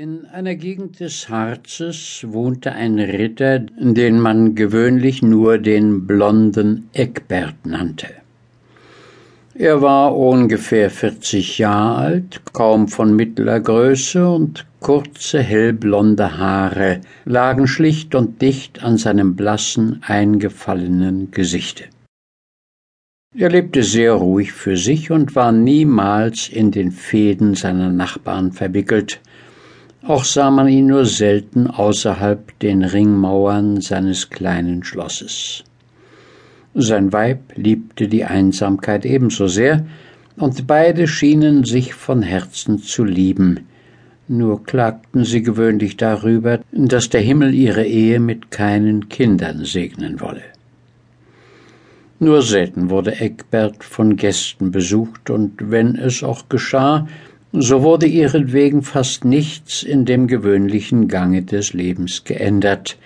In einer Gegend des Harzes wohnte ein Ritter, den man gewöhnlich nur den blonden Eckbert nannte. Er war ungefähr vierzig Jahre alt, kaum von mittlerer Größe und kurze hellblonde Haare lagen schlicht und dicht an seinem blassen, eingefallenen Gesichte. Er lebte sehr ruhig für sich und war niemals in den Fäden seiner Nachbarn verwickelt, auch sah man ihn nur selten außerhalb den Ringmauern seines kleinen Schlosses. Sein Weib liebte die Einsamkeit ebenso sehr, und beide schienen sich von Herzen zu lieben, nur klagten sie gewöhnlich darüber, dass der Himmel ihre Ehe mit keinen Kindern segnen wolle. Nur selten wurde Eckbert von Gästen besucht, und wenn es auch geschah, so wurde ihretwegen fast nichts in dem gewöhnlichen Gange des Lebens geändert.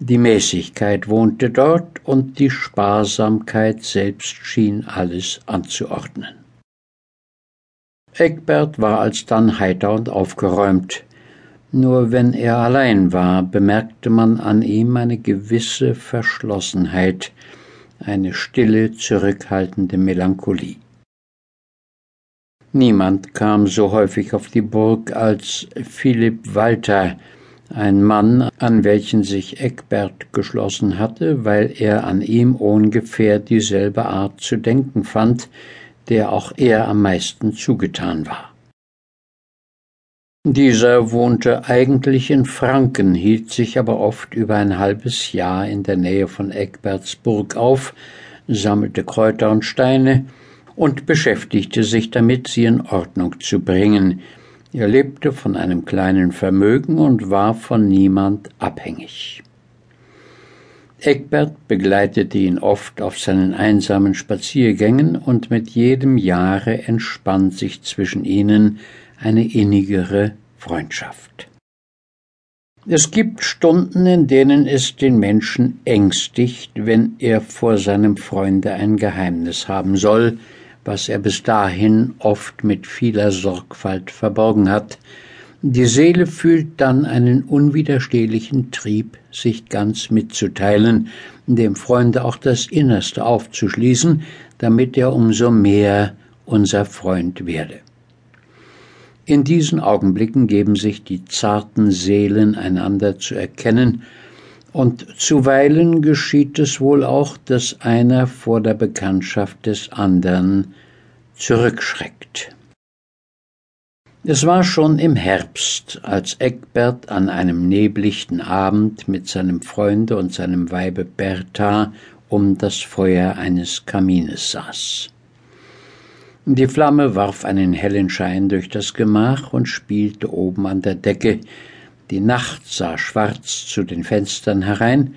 Die Mäßigkeit wohnte dort und die Sparsamkeit selbst schien alles anzuordnen. Eckbert war alsdann heiter und aufgeräumt. Nur wenn er allein war, bemerkte man an ihm eine gewisse Verschlossenheit, eine stille, zurückhaltende Melancholie. Niemand kam so häufig auf die Burg als Philipp Walter, ein Mann, an welchen sich Eckbert geschlossen hatte, weil er an ihm ungefähr dieselbe Art zu denken fand, der auch er am meisten zugetan war. Dieser wohnte eigentlich in Franken, hielt sich aber oft über ein halbes Jahr in der Nähe von Eckbertsburg auf, sammelte Kräuter und Steine, und beschäftigte sich damit, sie in Ordnung zu bringen. Er lebte von einem kleinen Vermögen und war von niemand abhängig. Egbert begleitete ihn oft auf seinen einsamen Spaziergängen, und mit jedem Jahre entspannt sich zwischen ihnen eine innigere Freundschaft. Es gibt Stunden, in denen es den Menschen ängstigt, wenn er vor seinem Freunde ein Geheimnis haben soll, was er bis dahin oft mit vieler Sorgfalt verborgen hat. Die Seele fühlt dann einen unwiderstehlichen Trieb, sich ganz mitzuteilen, dem Freunde auch das Innerste aufzuschließen, damit er umso mehr unser Freund werde. In diesen Augenblicken geben sich die zarten Seelen einander zu erkennen, und zuweilen geschieht es wohl auch, dass einer vor der Bekanntschaft des andern zurückschreckt. Es war schon im Herbst, als Eckbert an einem neblichten Abend mit seinem Freunde und seinem Weibe Bertha um das Feuer eines Kamines saß. Die Flamme warf einen hellen Schein durch das Gemach und spielte oben an der Decke, die Nacht sah schwarz zu den Fenstern herein,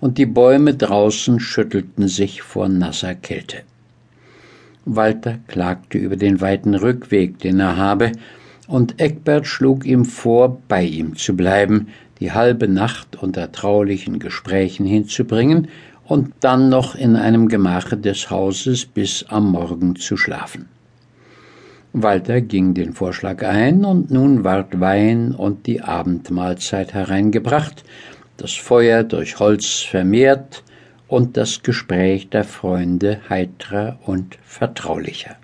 und die Bäume draußen schüttelten sich vor nasser Kälte. Walter klagte über den weiten Rückweg, den er habe, und Eckbert schlug ihm vor, bei ihm zu bleiben, die halbe Nacht unter traulichen Gesprächen hinzubringen und dann noch in einem Gemache des Hauses bis am Morgen zu schlafen. Walter ging den Vorschlag ein, und nun ward Wein und die Abendmahlzeit hereingebracht, das Feuer durch Holz vermehrt und das Gespräch der Freunde heitrer und vertraulicher.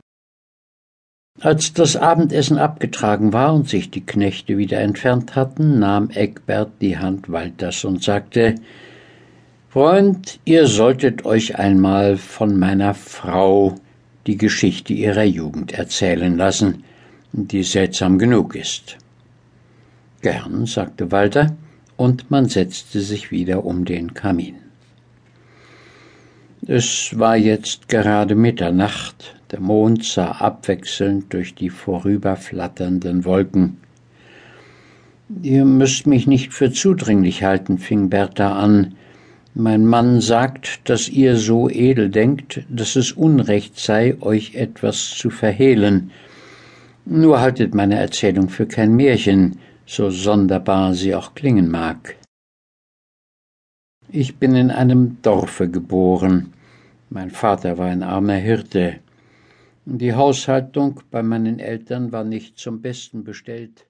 Als das Abendessen abgetragen war und sich die Knechte wieder entfernt hatten, nahm Eckbert die Hand Walters und sagte Freund, ihr solltet euch einmal von meiner Frau die Geschichte ihrer Jugend erzählen lassen, die seltsam genug ist. Gern, sagte Walter, und man setzte sich wieder um den Kamin. Es war jetzt gerade Mitternacht, der Mond sah abwechselnd durch die vorüberflatternden Wolken. Ihr müsst mich nicht für zudringlich halten, fing Bertha an, mein Mann sagt, dass ihr so edel denkt, dass es Unrecht sei, euch etwas zu verhehlen. Nur haltet meine Erzählung für kein Märchen, so sonderbar sie auch klingen mag. Ich bin in einem Dorfe geboren. Mein Vater war ein armer Hirte. Die Haushaltung bei meinen Eltern war nicht zum Besten bestellt.